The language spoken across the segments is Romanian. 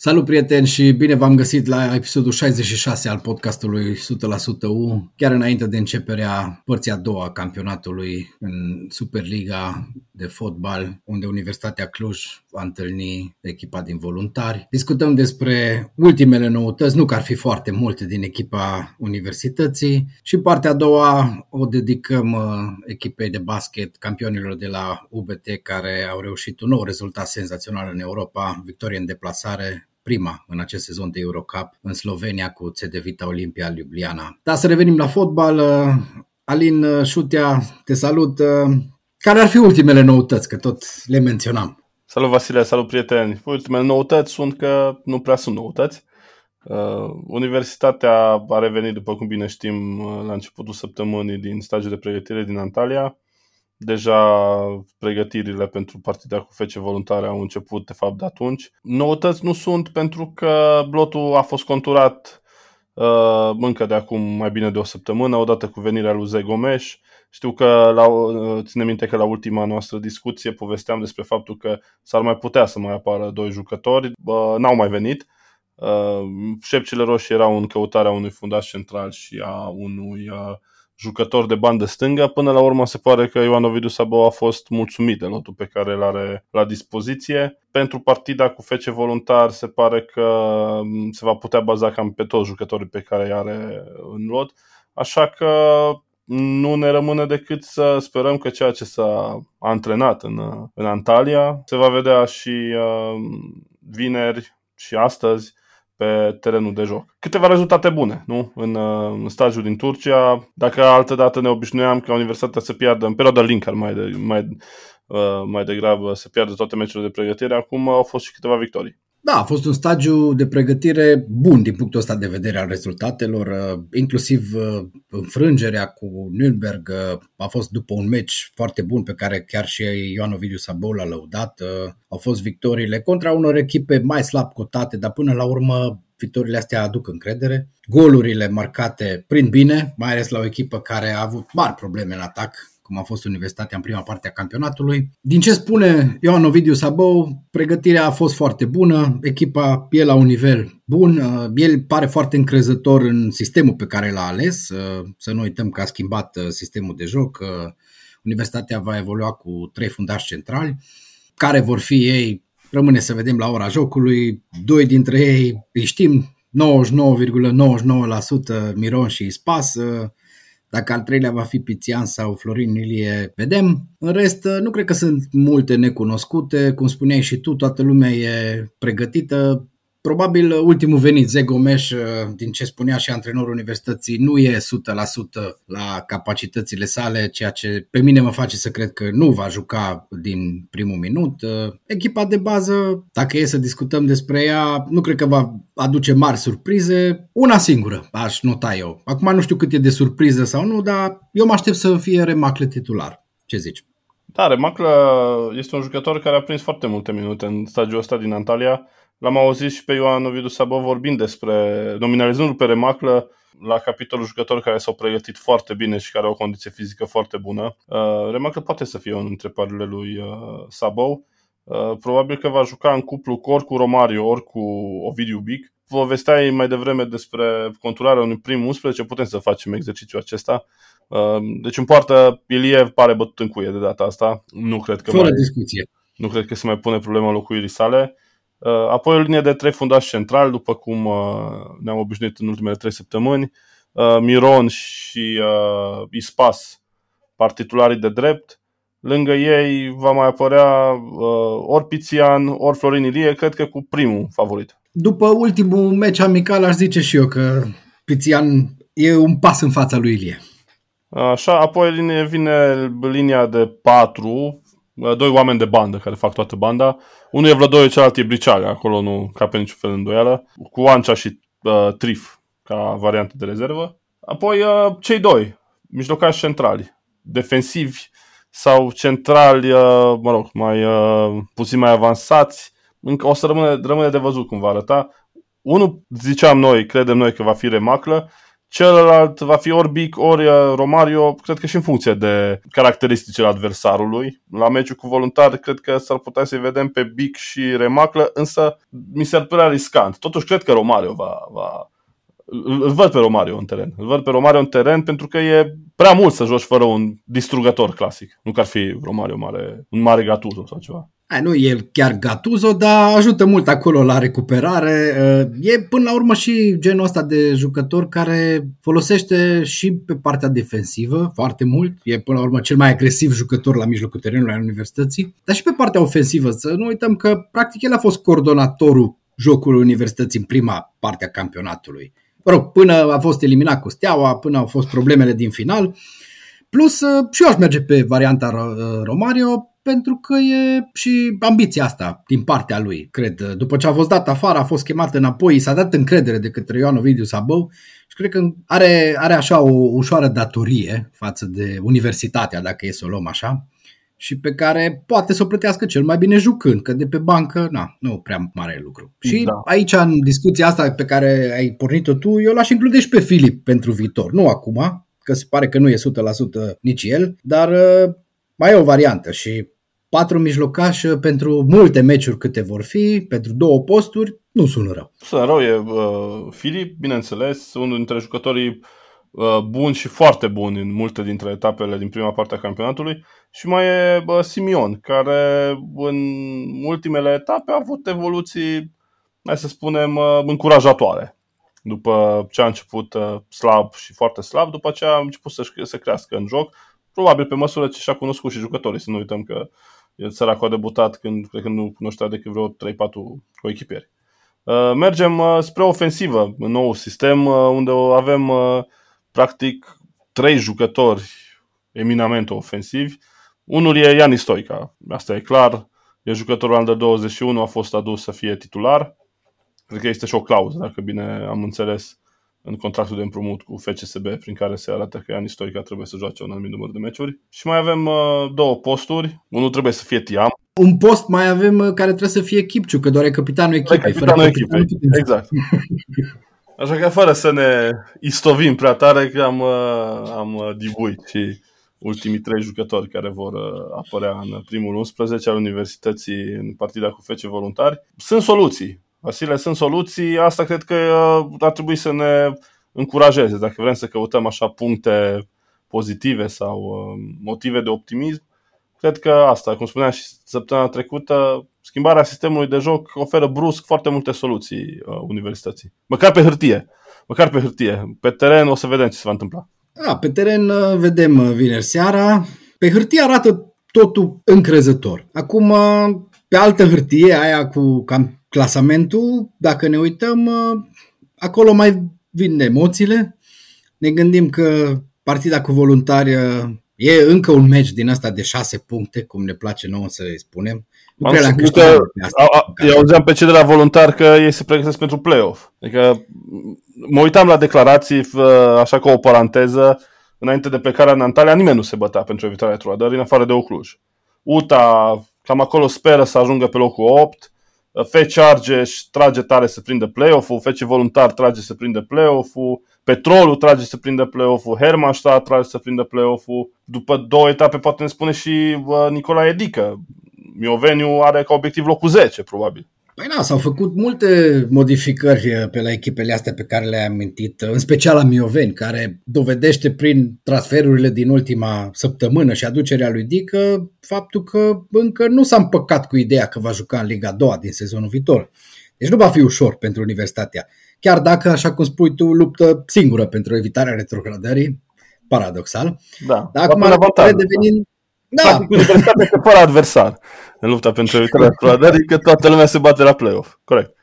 Salut prieteni și bine v-am găsit la episodul 66 al podcastului 100% U, chiar înainte de începerea părții a doua a campionatului în Superliga de fotbal, unde Universitatea Cluj va întâlni echipa din voluntari. Discutăm despre ultimele noutăți, nu că ar fi foarte multe din echipa universității și partea a doua o dedicăm uh, echipei de basket, campionilor de la UBT care au reușit un nou rezultat senzațional în Europa, victorie în deplasare prima în acest sezon de Eurocup în Slovenia cu CD Vita Olimpia Ljubljana. Dar să revenim la fotbal. Uh, Alin uh, Șutea, te salut. Uh, care ar fi ultimele noutăți, că tot le menționam? Salut Vasile, salut prieteni. Ultimele noutăți sunt că nu prea sunt noutăți. Uh, universitatea a revenit, după cum bine știm, la începutul săptămânii din stagiul de pregătire din Antalya. Deja pregătirile pentru partida cu fece voluntare au început de fapt de atunci. Noutăți nu sunt pentru că blotul a fost conturat uh, încă de acum mai bine de o săptămână, odată cu venirea lui Zei Gomes. Știu că, la, uh, ține minte că la ultima noastră discuție povesteam despre faptul că s-ar mai putea să mai apară doi jucători, uh, n-au mai venit. Uh, șepcile roșii erau în căutarea unui fundaș central și a unui uh, jucător de bandă stângă. Până la urmă se pare că Ioan Ovidiu Sabo a fost mulțumit de lotul pe care îl are la dispoziție. Pentru partida cu fece voluntar se pare că mm, se va putea baza cam pe toți jucătorii pe care îi are în lot. Așa că nu ne rămâne decât să sperăm că ceea ce s-a antrenat în, în Antalya se va vedea și uh, vineri și astăzi pe terenul de joc. Câteva rezultate bune, nu? În, uh, în stagiul din Turcia. Dacă altă dată ne obișnuiam ca Universitatea să piardă, în perioada Linkar mai, de, mai, uh, mai degrabă, să piardă toate meciurile de pregătire, acum au fost și câteva victorii. Da, a fost un stagiu de pregătire bun din punctul ăsta de vedere al rezultatelor, uh, inclusiv uh, înfrângerea cu Nürnberg uh, a fost după un meci foarte bun pe care chiar și Ioan Ovidiu Sabou l-a lăudat. Au fost victoriile contra unor echipe mai slab cotate, dar până la urmă victoriile astea aduc încredere. Golurile marcate prin bine, mai ales la o echipă care a avut mari probleme în atac, cum a fost Universitatea în prima parte a campionatului. Din ce spune Ioan Ovidiu Sabou, pregătirea a fost foarte bună, echipa e la un nivel bun, uh, el pare foarte încrezător în sistemul pe care l-a ales, uh, să nu uităm că a schimbat uh, sistemul de joc, Universitatea va evolua cu trei fundași centrali, care vor fi ei, rămâne să vedem la ora jocului, doi dintre ei îi știm, 99,99% Miron și Spas, dacă al treilea va fi Pițian sau Florin Ilie, vedem. În rest, nu cred că sunt multe necunoscute. Cum spuneai și tu, toată lumea e pregătită. Probabil ultimul venit, Zegomeș, din ce spunea și antrenorul universității, nu e 100% la capacitățile sale, ceea ce pe mine mă face să cred că nu va juca din primul minut. Echipa de bază, dacă e să discutăm despre ea, nu cred că va aduce mari surprize. Una singură aș nota eu. Acum nu știu cât e de surpriză sau nu, dar eu mă aștept să fie Remacle titular. Ce zici? Da, Remaclă este un jucător care a prins foarte multe minute în stagiul ăsta din Antalya L-am auzit și pe Ioan Ovidiu Sabă vorbind despre, nominalizându-l pe Remaclă la capitolul jucători care s-au pregătit foarte bine și care au o condiție fizică foarte bună. Uh, Remaclă poate să fie unul dintre parile lui uh, Sabou. Uh, probabil că va juca în cuplu cu ori cu Romario, ori cu Ovidiu Bic. Povesteai mai devreme despre conturarea unui prim 11, putem să facem exercițiul acesta. Uh, deci în poartă Ilie pare bătut în cuie de data asta. Nu cred că Fără mai, discuție. Nu cred că se mai pune problema locuirii sale. Uh, apoi o linie de trei fundași central, după cum uh, ne-am obișnuit în ultimele trei săptămâni. Uh, Miron și Ispas, partitularii de drept. Lângă ei va mai apărea ori Pițian, ori Florin Ilie, cred că cu primul favorit. După ultimul meci amical aș zice și eu că Pițian e un pas în fața lui Ilie. Așa, apoi vine linia de patru, doi oameni de bandă care fac toată banda. Unul e Vlădoie, celălalt e Briceaga, acolo nu cape niciun fel de îndoială. Cu Ancea și uh, Trif ca variantă de rezervă. Apoi uh, cei doi, mijlocași centrali, defensivi sau centrali, uh, mă rog, mai uh, puțin mai avansați. Încă o să rămâne, rămâne de văzut cum va arăta. Unul ziceam noi, credem noi că va fi Remaclă, Celălalt va fi ori Bic, ori uh, Romario, cred că și în funcție de caracteristicile adversarului. La meciul cu voluntar, cred că s-ar putea să-i vedem pe Bic și Remaclă, însă mi s-ar părea riscant. Totuși, cred că Romario va, va, îl văd pe Romario în teren. Îl văd pe Romario în teren pentru că e prea mult să joci fără un distrugător clasic. Nu că ar fi Romario mare, un mare Gattuso sau ceva. Ai, nu e chiar Gattuso, dar ajută mult acolo la recuperare. E până la urmă și genul ăsta de jucător care folosește și pe partea defensivă foarte mult. E până la urmă cel mai agresiv jucător la mijlocul terenului al universității, dar și pe partea ofensivă. Să nu uităm că practic el a fost coordonatorul jocului universității în prima parte a campionatului mă rog, până a fost eliminat cu Steaua, până au fost problemele din final. Plus, uh, și eu aș merge pe varianta uh, Romario, pentru că e și ambiția asta din partea lui, cred. După ce a fost dat afară, a fost chemat înapoi, s-a dat încredere de către Ioan Ovidiu Sabău și cred că are, are așa o ușoară datorie față de universitatea, dacă e să o luăm așa și pe care poate să o plătească cel mai bine jucând, că de pe bancă, na, nu prea mare lucru. Și da. aici, în discuția asta pe care ai pornit-o tu, eu l-aș include și pe Filip pentru viitor. Nu acum, că se pare că nu e 100% nici el, dar uh, mai e o variantă și patru mijlocași pentru multe meciuri câte vor fi, pentru două posturi, nu sună rău. Sună rău, e uh, Filip, bineînțeles, unul dintre jucătorii Uh, bun și foarte bun în multe dintre etapele din prima parte a campionatului și mai e Simion, care în ultimele etape a avut evoluții, hai să spunem, uh, încurajatoare. După ce a început uh, slab și foarte slab, după ce a început să, să crească în joc, probabil pe măsură ce și-a cunoscut și jucătorii, să nu uităm că el săracul a debutat când, cred că nu cunoștea decât vreo 3-4 coechipieri. Mergem spre ofensivă, în nou sistem, unde avem practic trei jucători eminamente ofensivi. Unul e Iani Stoica, asta e clar, e jucătorul al de 21, a fost adus să fie titular. Cred că este și o clauză, dacă bine am înțeles, în contractul de împrumut cu FCSB, prin care se arată că Iani Stoica trebuie să joace un anumit număr de meciuri. Și mai avem uh, două posturi. Unul trebuie să fie Tiam. Un post mai avem uh, care trebuie să fie Kipciu, că doar e capitanul echipei. Capitanul echipei, exact. Așa că fără să ne istovim prea tare că am, uh, am uh, dibuit și ultimii trei jucători care vor uh, apărea în primul 11 al Universității în partida cu fece voluntari. Sunt soluții. Vasile, sunt soluții. Asta cred că ar trebui să ne încurajeze. Dacă vrem să căutăm așa puncte pozitive sau motive de optimism, cred că asta, cum spuneam și săptămâna trecută, schimbarea sistemului de joc oferă brusc foarte multe soluții uh, universității. Măcar pe hârtie. Măcar pe hârtie. Pe teren o să vedem ce se va întâmpla. Da, pe teren uh, vedem uh, vineri seara. Pe hârtie arată totul încrezător. Acum, uh, pe altă hârtie, aia cu cam clasamentul, dacă ne uităm, acolo mai vin emoțiile. Ne gândim că partida cu voluntari e încă un meci din asta de șase puncte, cum ne place nouă să îi spunem. Nu cred că, a, a, eu auzeam pe cei de la voluntar că ei se pregătesc pentru play-off. Adică mă uitam la declarații, așa ca o paranteză, înainte de plecarea în Antalya, nimeni nu se bătea pentru evitarea Truadării, în afară de Ocluj. UTA, cam acolo speră să ajungă pe locul 8, Fece Argeș trage tare să prinde play-off-ul, Fece Voluntar trage să prinde play-off-ul, Petrolul trage să prinde play-off-ul, Hermannstadt trage să prinde play-off-ul. După două etape poate ne spune și uh, Nicolae Edică. Mioveniu are ca obiectiv locul 10, probabil. Păi da, s-au făcut multe modificări uh, pe la echipele astea pe care le-ai amintit, uh, în special la Mioveni, care dovedește prin transferurile din ultima săptămână și aducerea lui Dică faptul că încă nu s-a împăcat cu ideea că va juca în Liga 2 din sezonul viitor. Deci nu va fi ușor pentru Universitatea. Chiar dacă, așa cum spui tu, luptă singură pentru evitarea retrogradării, paradoxal. Da, Dar acum are devenind da. Universitatea este fără adversar în lupta pentru evitarea retrogradării, că toată lumea se bate la play-off. Corect.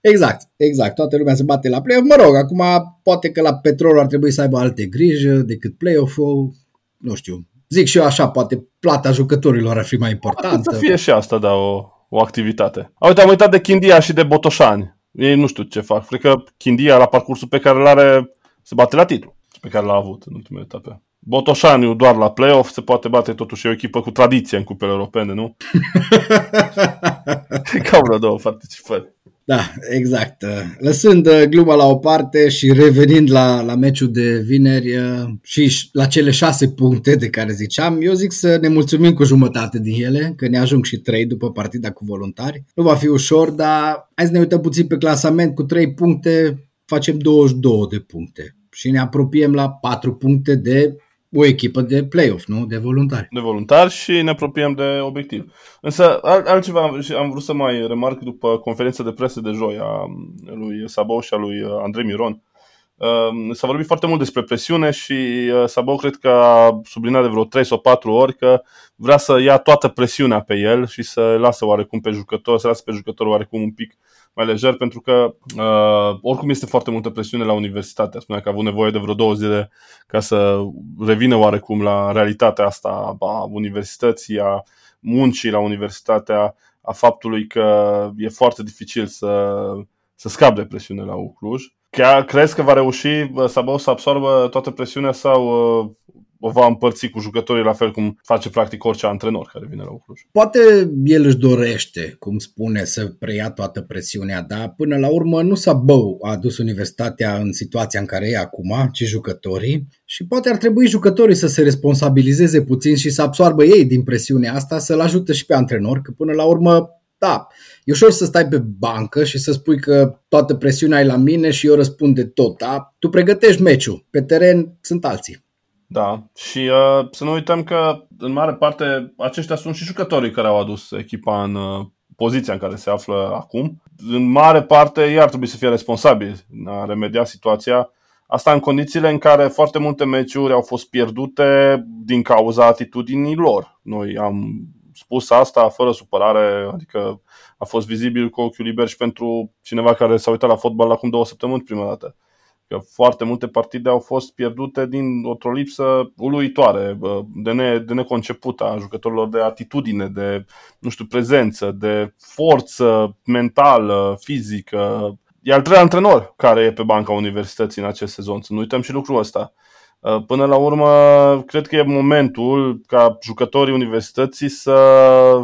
Exact, exact. Toată lumea se bate la play-off. Mă rog, acum poate că la Petrol ar trebui să aibă alte griji decât play-off-ul. Nu știu. Zic și eu așa, poate plata jucătorilor ar fi mai importantă. Să fie și asta, da, o, o activitate. A, uite, am uitat de Chindia și de Botoșani. Ei nu știu ce fac. Cred că Chindia, la parcursul pe care îl are, se bate la titlu pe care l-a avut în ultimele etape. Botoșaniu doar la play-off se poate bate totuși o echipă cu tradiție în cupele europene, nu? Ca vreo două participări. Da, exact. Lăsând uh, gluma la o parte și revenind la, la meciul de vineri uh, și la cele șase puncte de care ziceam, eu zic să ne mulțumim cu jumătate din ele, că ne ajung și trei după partida cu voluntari. Nu va fi ușor, dar hai să ne uităm puțin pe clasament. Cu trei puncte facem 22 de puncte și ne apropiem la 4 puncte de o echipă de play-off, nu? De voluntari. De voluntari și ne apropiem de obiectiv. Însă, altceva am vrut să mai remarc după conferința de presă de joi a lui Sabou și a lui Andrei Miron. Um, s-a vorbit foarte mult despre presiune și uh, Sabou cred că a subliniat de vreo 3 sau 4 ori că vrea să ia toată presiunea pe el și să lasă oarecum pe jucător, să lasă pe jucător oarecum un pic mai lejer, pentru că uh, oricum este foarte multă presiune la universitate. Spunea că a avut nevoie de vreo două zile ca să revină oarecum la realitatea asta a universității, a muncii la universitatea, a faptului că e foarte dificil să, să scape de presiune la Ucluj. Chiar crezi că va reuși Sabau să absorbă toată presiunea sau uh, o va împărți cu jucătorii la fel cum face practic orice antrenor care vine la Ucluj. Poate el își dorește, cum spune, să preia toată presiunea, dar până la urmă nu s-a bău a adus universitatea în situația în care e acum, ci jucătorii și poate ar trebui jucătorii să se responsabilizeze puțin și să absoarbă ei din presiunea asta, să-l ajute și pe antrenor, că până la urmă da, e ușor să stai pe bancă și să spui că toată presiunea e la mine și eu răspund de tot, da? Tu pregătești meciul, pe teren sunt alții. Da, și uh, să nu uităm că în mare parte aceștia sunt și jucătorii care au adus echipa în uh, poziția în care se află acum. În mare parte ei ar trebui să fie responsabili a remedia situația. Asta în condițiile în care foarte multe meciuri au fost pierdute din cauza atitudinii lor. Noi am spus asta fără supărare, adică a fost vizibil cu ochiul liber și pentru cineva care s-a uitat la fotbal acum două săptămâni prima dată că foarte multe partide au fost pierdute din o lipsă uluitoare, de, ne, de neconcepută a jucătorilor de atitudine, de, nu știu, prezență, de forță mentală, fizică. E al treilea antrenor care e pe banca universității în acest sezon, să nu uităm și lucrul ăsta. Până la urmă, cred că e momentul ca jucătorii universității să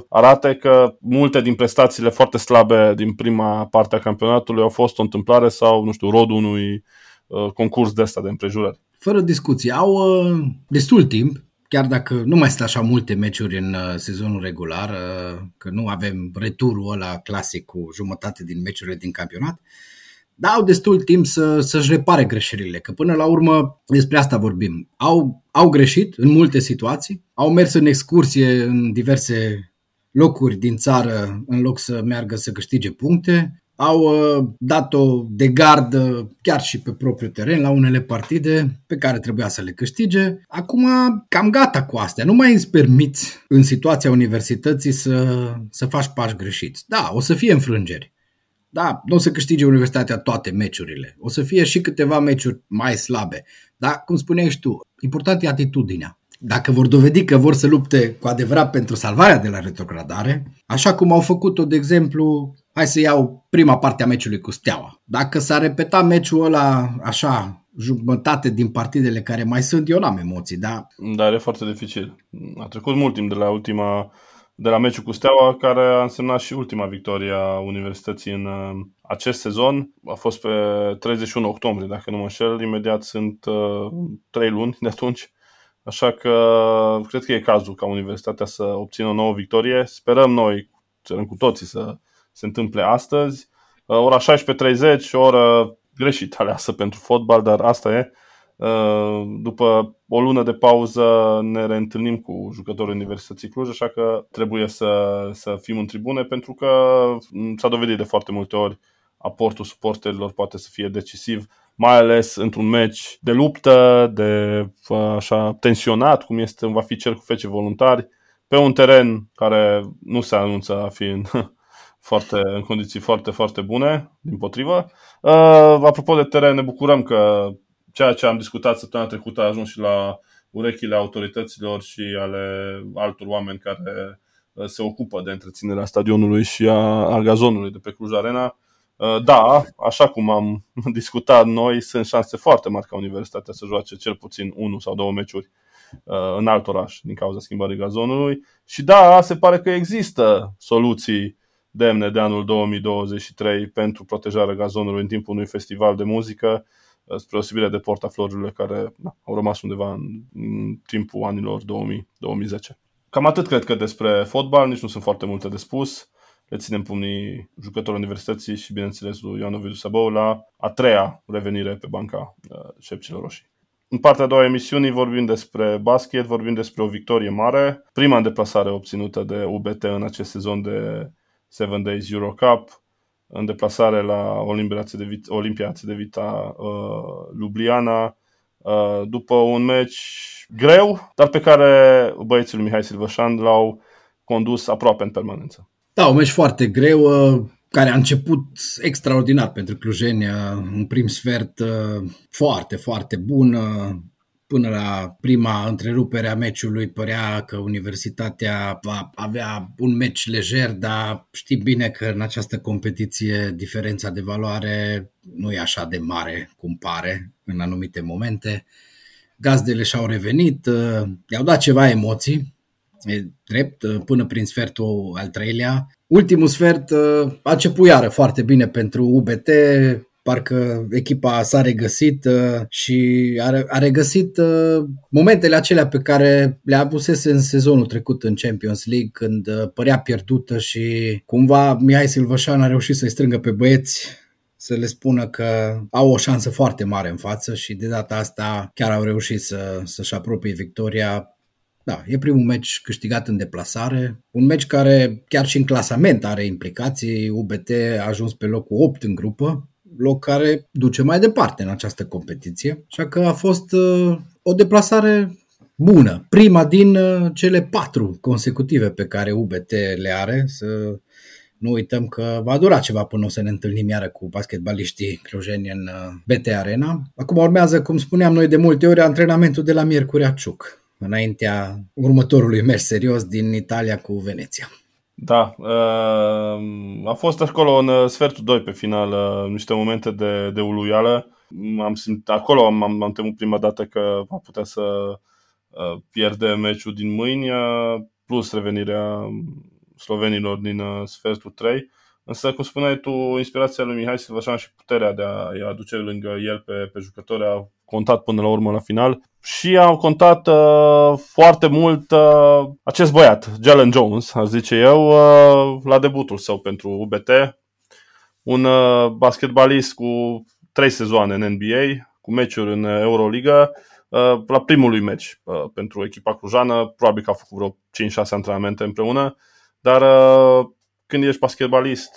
arate că multe din prestațiile foarte slabe din prima parte a campionatului au fost o întâmplare sau, nu știu, rodul unui Uh, concurs de asta de împrejurări. Fără discuție. Au uh, destul timp, chiar dacă nu mai sunt așa multe meciuri în uh, sezonul regular, că nu avem returul ăla clasic cu jumătate din meciurile din campionat, dar au destul timp să, să-și repare greșelile, că până la urmă despre asta vorbim. Au, au greșit în multe situații, au mers în excursie în diverse locuri din țară în loc să meargă să câștige puncte, au uh, dat-o de gardă chiar și pe propriul teren la unele partide pe care trebuia să le câștige. Acum cam gata cu astea. Nu mai îți permiți în situația universității să, să faci pași greșiți. Da, o să fie înfrângeri. Da, nu o să câștige universitatea toate meciurile. O să fie și câteva meciuri mai slabe. Dar, cum spuneai și tu, important e atitudinea. Dacă vor dovedi că vor să lupte cu adevărat pentru salvarea de la retrogradare, așa cum au făcut-o, de exemplu, hai să iau prima parte a meciului cu Steaua. Dacă s-ar repeta meciul ăla așa, jumătate din partidele care mai sunt, eu n-am emoții, da? Dar e foarte dificil. A trecut mult timp de la ultima de la meciul cu Steaua, care a însemnat și ultima victorie a Universității în uh, acest sezon. A fost pe 31 octombrie, dacă nu mă înșel. Imediat sunt uh, 3 luni de atunci. Așa că cred că e cazul ca Universitatea să obțină o nouă victorie. Sperăm noi, sperăm cu toții să se întâmple astăzi. Uh, ora 16.30, o oră greșit aleasă pentru fotbal, dar asta e. Uh, după o lună de pauză ne reîntâlnim cu jucătorii Universității Cluj, așa că trebuie să, să fim în tribune pentru că s-a dovedit de foarte multe ori aportul suporterilor poate să fie decisiv, mai ales într-un meci de luptă, de așa tensionat, cum este va fi cel cu fece voluntari, pe un teren care nu se anunță a fi în foarte, în condiții foarte, foarte bune, din potrivă. Uh, apropo de teren, ne bucurăm că ceea ce am discutat săptămâna trecută a ajuns și la urechile autorităților și ale altor oameni care uh, se ocupă de întreținerea stadionului și a, a gazonului de pe Cluj Arena. Uh, da, așa cum am discutat noi, sunt șanse foarte mari ca Universitatea să joace cel puțin unul sau două meciuri uh, în alt oraș din cauza schimbării gazonului. Și da, se pare că există soluții demne de anul 2023 pentru protejarea gazonului în timpul unui festival de muzică, uh, spre osibire de portaflorurile care na, au rămas undeva în, în timpul anilor 2000-2010. Cam atât cred că despre fotbal, nici nu sunt foarte multe de spus. Le ținem pumnii jucătorii universității și, bineînțeles, lui Ioan Ovidiu Sabău la a treia revenire pe banca uh, șepcilor roșii. În partea a doua emisiunii vorbim despre basket, vorbim despre o victorie mare, prima deplasare obținută de UBT în acest sezon de Seven Days Euro Cup, în deplasare la Olimpia de Vita, Olimpia de Vita uh, Ljubljana, uh, după un meci greu, dar pe care băieții lui Mihai Silvășan l-au condus aproape în permanență. Da, un meci foarte greu, uh, care a început extraordinar pentru clujeni, un prim sfert uh, foarte, foarte bun. Uh, până la prima întrerupere a meciului părea că Universitatea va avea un meci lejer, dar știm bine că în această competiție diferența de valoare nu e așa de mare cum pare în anumite momente. Gazdele și-au revenit, i-au dat ceva emoții, e drept, până prin sfertul al treilea. Ultimul sfert uh, a început iară foarte bine pentru UBT, parcă echipa s-a regăsit uh, și a regăsit uh, momentele acelea pe care le avusese în sezonul trecut în Champions League, când părea pierdută și cumva Mihai Silvășan a reușit să-i strângă pe băieți să le spună că au o șansă foarte mare în față și de data asta chiar au reușit să, să-și apropie victoria da, e primul meci câștigat în deplasare, un meci care chiar și în clasament are implicații. UBT a ajuns pe locul 8 în grupă, loc care duce mai departe în această competiție. Așa că a fost uh, o deplasare bună. Prima din uh, cele patru consecutive pe care UBT le are. Să nu uităm că va dura ceva până o să ne întâlnim iară cu basketbaliștii clujeni în uh, BT Arena. Acum urmează, cum spuneam noi de multe ori, antrenamentul de la Miercurea Ciuc înaintea următorului mers serios din Italia cu Veneția. Da, uh, a fost acolo în uh, sfertul 2 pe final uh, niște momente de, de uluială. Am simt, acolo am, am, am temut prima dată că va putea să pierde meciul din mâini, plus revenirea slovenilor din sfertul 3. Însă, cum spuneai tu, inspirația lui Mihai Silvașan și puterea de a-i aduce lângă el pe, pe jucători a contat până la urmă la final și au contat uh, foarte mult uh, acest băiat, Jalen Jones, aș zice eu, uh, la debutul său pentru UBT. Un uh, basketbalist cu trei sezoane în NBA, cu meciuri în Euroliga, uh, la primul lui meci uh, pentru echipa clujană, probabil că a făcut vreo 5-6 antrenamente împreună, dar uh, când ești basketbalist,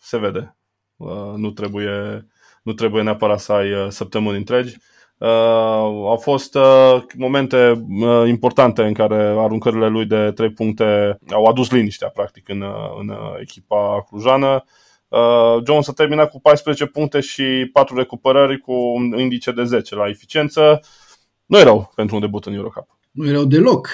se vede. Uh, nu, trebuie, nu trebuie neapărat să ai uh, săptămâni întregi. Uh, au fost uh, momente uh, importante în care aruncările lui de 3 puncte au adus liniștea, practic, în, uh, în uh, echipa clujană. Uh, Jones a terminat cu 14 puncte și 4 recuperări cu un indice de 10 la eficiență. Nu e rău pentru un debut în Eurocup. Nu e rău deloc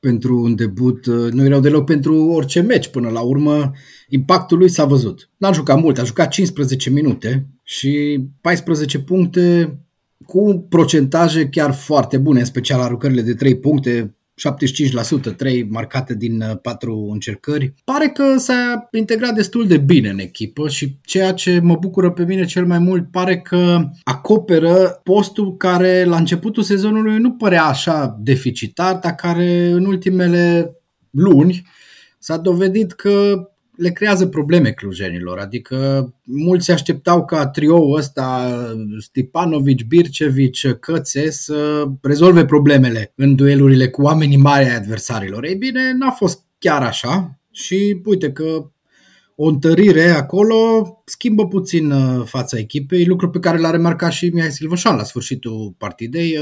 pentru un debut, uh, nu erau deloc pentru orice meci până la urmă. Impactul lui s-a văzut. N-a jucat mult, a jucat 15 minute și 14 puncte cu procentaje chiar foarte bune, în special aruncările de 3 puncte, 75%, 3 marcate din 4 uh, încercări. Pare că s-a integrat destul de bine în echipă și ceea ce mă bucură pe mine cel mai mult pare că acoperă postul care la începutul sezonului nu părea așa deficitar, dar care în ultimele luni s-a dovedit că le creează probleme clujenilor. Adică mulți se așteptau ca trioul ăsta, Stipanovici, Bircevici, Cățe, să rezolve problemele în duelurile cu oamenii mari ai adversarilor. Ei bine, n-a fost chiar așa și uite că o întărire acolo schimbă puțin uh, fața echipei, lucru pe care l-a remarcat și Mihai Silvășan la sfârșitul partidei.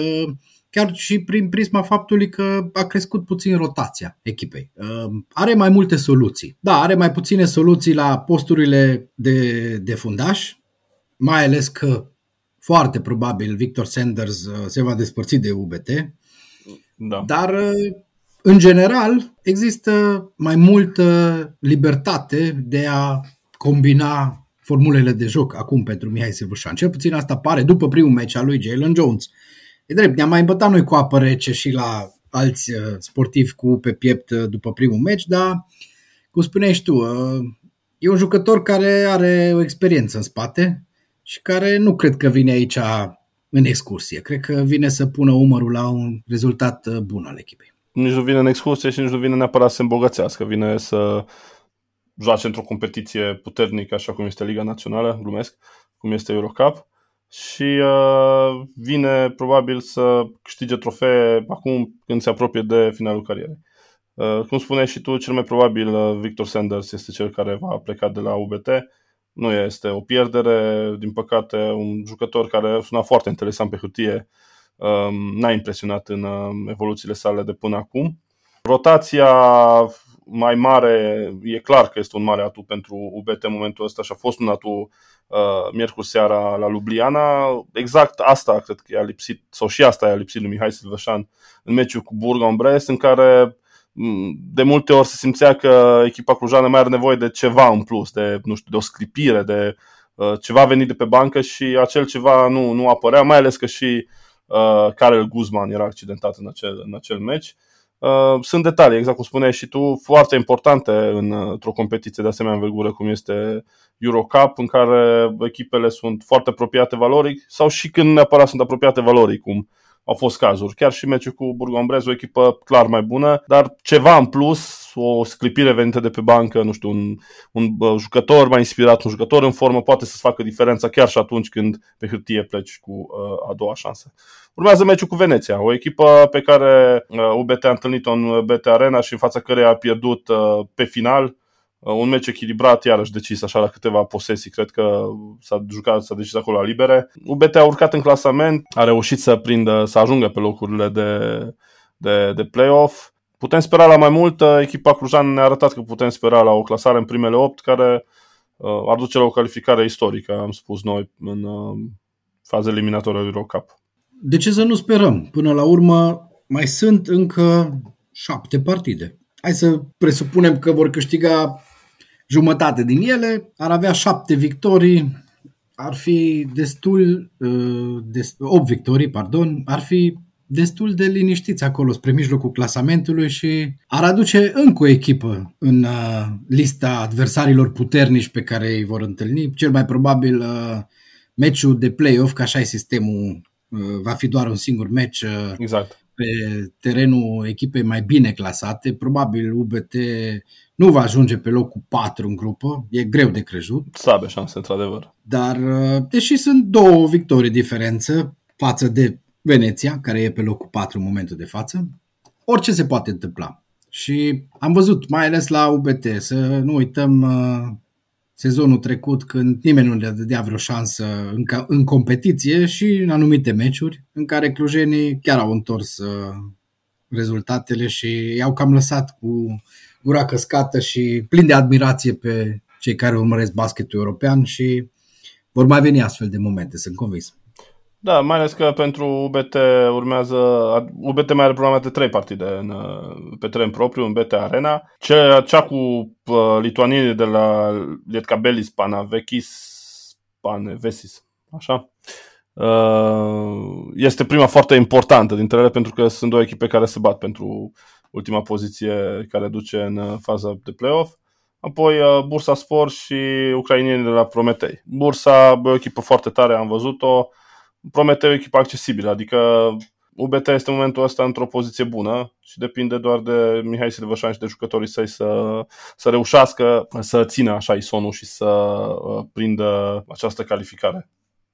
Uh, chiar și prin prisma faptului că a crescut puțin rotația echipei. Ehm, are mai multe soluții. Da, are mai puține soluții la posturile de, de fundaș, mai ales că foarte probabil Victor Sanders uh, se va despărți de UBT. Da. Dar uh, în general există mai multă libertate de a combina formulele de joc acum pentru Mihai Silvușan. Cel puțin asta pare după primul meci al lui Jalen Jones. E drept, ne-am mai îmbătat noi cu apă rece și la alți uh, sportivi cu pe piept uh, după primul meci, dar, cum spuneai și tu, uh, E un jucător care are o experiență în spate și care nu cred că vine aici în excursie. Cred că vine să pună umărul la un rezultat uh, bun al echipei. Nici nu vine în excursie și nici nu vine neapărat să se îmbogățească. Vine să joace într-o competiție puternică, așa cum este Liga Națională, glumesc, cum este Eurocup și uh, vine probabil să câștige trofee acum când se apropie de finalul carierei. Uh, cum spuneai și tu, cel mai probabil uh, Victor Sanders este cel care va pleca de la UBT. Nu este o pierdere, din păcate, un jucător care suna foarte interesant pe hârtie, um, n-a impresionat în uh, evoluțiile sale de până acum. Rotația mai mare, e clar că este un mare atu pentru UBT în momentul ăsta și a fost un atu uh, miercuri seara la Ljubljana. Exact asta cred că i-a lipsit, sau și asta i-a lipsit lui Mihai Silvășan în meciul cu Burga-Brest, în care de multe ori se simțea că echipa clujană mai are nevoie de ceva în plus, de, nu știu, de o sclipire, de uh, ceva venit de pe bancă și acel ceva nu, nu apărea, mai ales că și uh, Karel Guzman era accidentat în acel, în acel meci. Uh, sunt detalii, exact cum spuneai și tu, foarte importante în, într-o competiție de asemenea învergură cum este Eurocup, în care echipele sunt foarte apropiate valoric sau și când neapărat sunt apropiate valoric, cum au fost cazuri. Chiar și meciul cu Burgombrez, o echipă clar mai bună, dar ceva în plus, o sclipire venită de pe bancă, nu știu, un, un jucător mai inspirat, un jucător în formă, poate să-ți facă diferența chiar și atunci când pe hârtie pleci cu uh, a doua șansă. Urmează meciul cu Veneția, o echipă pe care uh, UBT a întâlnit-o în BT Arena și în fața căreia a pierdut uh, pe final Uh, un meci echilibrat, iarăși decis așa la câteva posesii, cred că s-a jucat, s-a decis acolo la libere. UBT a urcat în clasament, a reușit să prindă, să ajungă pe locurile de, de, de play-off. Putem spera la mai mult, echipa Clujan ne-a arătat că putem spera la o clasare în primele 8 care uh, ar duce la o calificare istorică, am spus noi, în uh, faza eliminatorie Eurocup. De ce să nu sperăm? Până la urmă mai sunt încă șapte partide. Hai să presupunem că vor câștiga jumătate din ele, ar avea șapte victorii, ar fi destul, uh, de, 8 victorii, pardon, ar fi destul de liniștiți acolo spre mijlocul clasamentului și ar aduce încă o echipă în uh, lista adversarilor puternici pe care îi vor întâlni. Cel mai probabil uh, meciul de play-off, că așa e sistemul, va fi doar un singur meci exact. pe terenul echipei mai bine clasate. Probabil UBT nu va ajunge pe locul 4 în grupă, e greu de crezut. Slabe șanse, într-adevăr. Dar, uh, deși sunt două victorii diferență față de Veneția, care e pe locul 4 în momentul de față, orice se poate întâmpla. Și am văzut, mai ales la UBT, să nu uităm uh, sezonul trecut când nimeni nu le dădea vreo șansă în, în competiție și în anumite meciuri în care clujenii chiar au întors uh, rezultatele și i-au cam lăsat cu gura căscată și plin de admirație pe cei care urmăresc basketul european și vor mai veni astfel de momente, sunt convins. Da, mai ales că pentru UBT urmează, UBT mai are probleme de trei partide în, pe teren propriu, în BT Arena. Cea, cea cu uh, lituanienii de la Lietkabelis Panavekis, Panevesis, așa, uh, este prima foarte importantă dintre ele pentru că sunt două echipe care se bat pentru ultima poziție care duce în uh, faza de playoff. Apoi uh, Bursa Sport și ucrainienii de la Prometei. Bursa e o echipă foarte tare, am văzut-o. Prometei e o echipă accesibilă, adică UBT este în momentul ăsta într-o poziție bună și depinde doar de Mihai Silvășan și de jucătorii săi să, să reușească să țină așa isonul și să uh, prindă această calificare.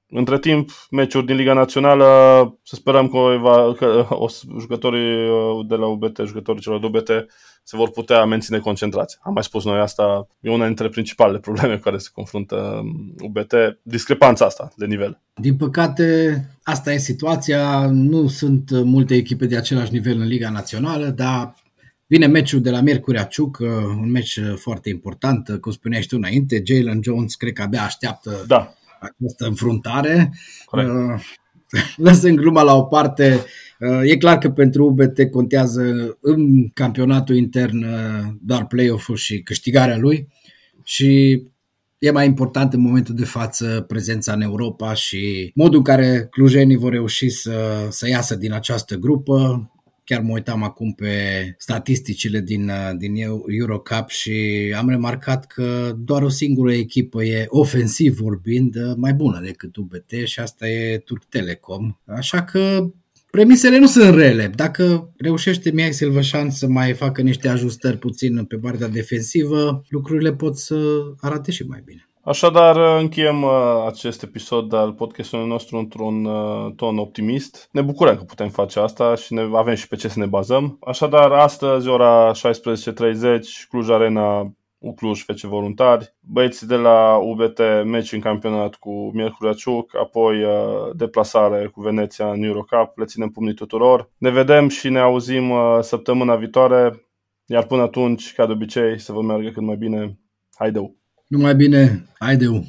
Între timp, meciuri din Liga Națională, să sperăm că, va, că o, jucătorii uh, de la UBT, jucătorii celor de UBT, se vor putea menține concentrația. Am mai spus noi asta, e una dintre principalele probleme cu care se confruntă UBT, um, discrepanța asta de nivel. Din păcate, asta e situația, nu sunt multe echipe de același nivel în Liga Națională, dar Vine meciul de la Miercurea Ciuc, uh, un meci foarte important, cum spuneai și tu înainte, Jalen Jones cred că abia așteaptă da această înfruntare. Corect. Uh, lăsând gluma la o parte, uh, e clar că pentru UBT contează în campionatul intern uh, doar play-off-ul și câștigarea lui și e mai important în momentul de față prezența în Europa și modul în care clujenii vor reuși să, să iasă din această grupă chiar mă uitam acum pe statisticile din, din Eurocup și am remarcat că doar o singură echipă e ofensiv vorbind mai bună decât UBT și asta e Turk Telecom. Așa că Premisele nu sunt rele. Dacă reușește Mihai Silvășan să mai facă niște ajustări puțin pe partea defensivă, lucrurile pot să arate și mai bine. Așadar, încheiem uh, acest episod al podcastului nostru într-un uh, ton optimist. Ne bucurăm că putem face asta și ne avem și pe ce să ne bazăm. Așadar, astăzi, ora 16.30, Cluj Arena Cluj FC Voluntari, băieții de la UBT meci în campionat cu Miercurea Ciuc, apoi uh, deplasare cu Veneția în Eurocup, le ținem pumnii tuturor. Ne vedem și ne auzim uh, săptămâna viitoare, iar până atunci, ca de obicei, să vă meargă cât mai bine. Haideu! Numai bine, haideu!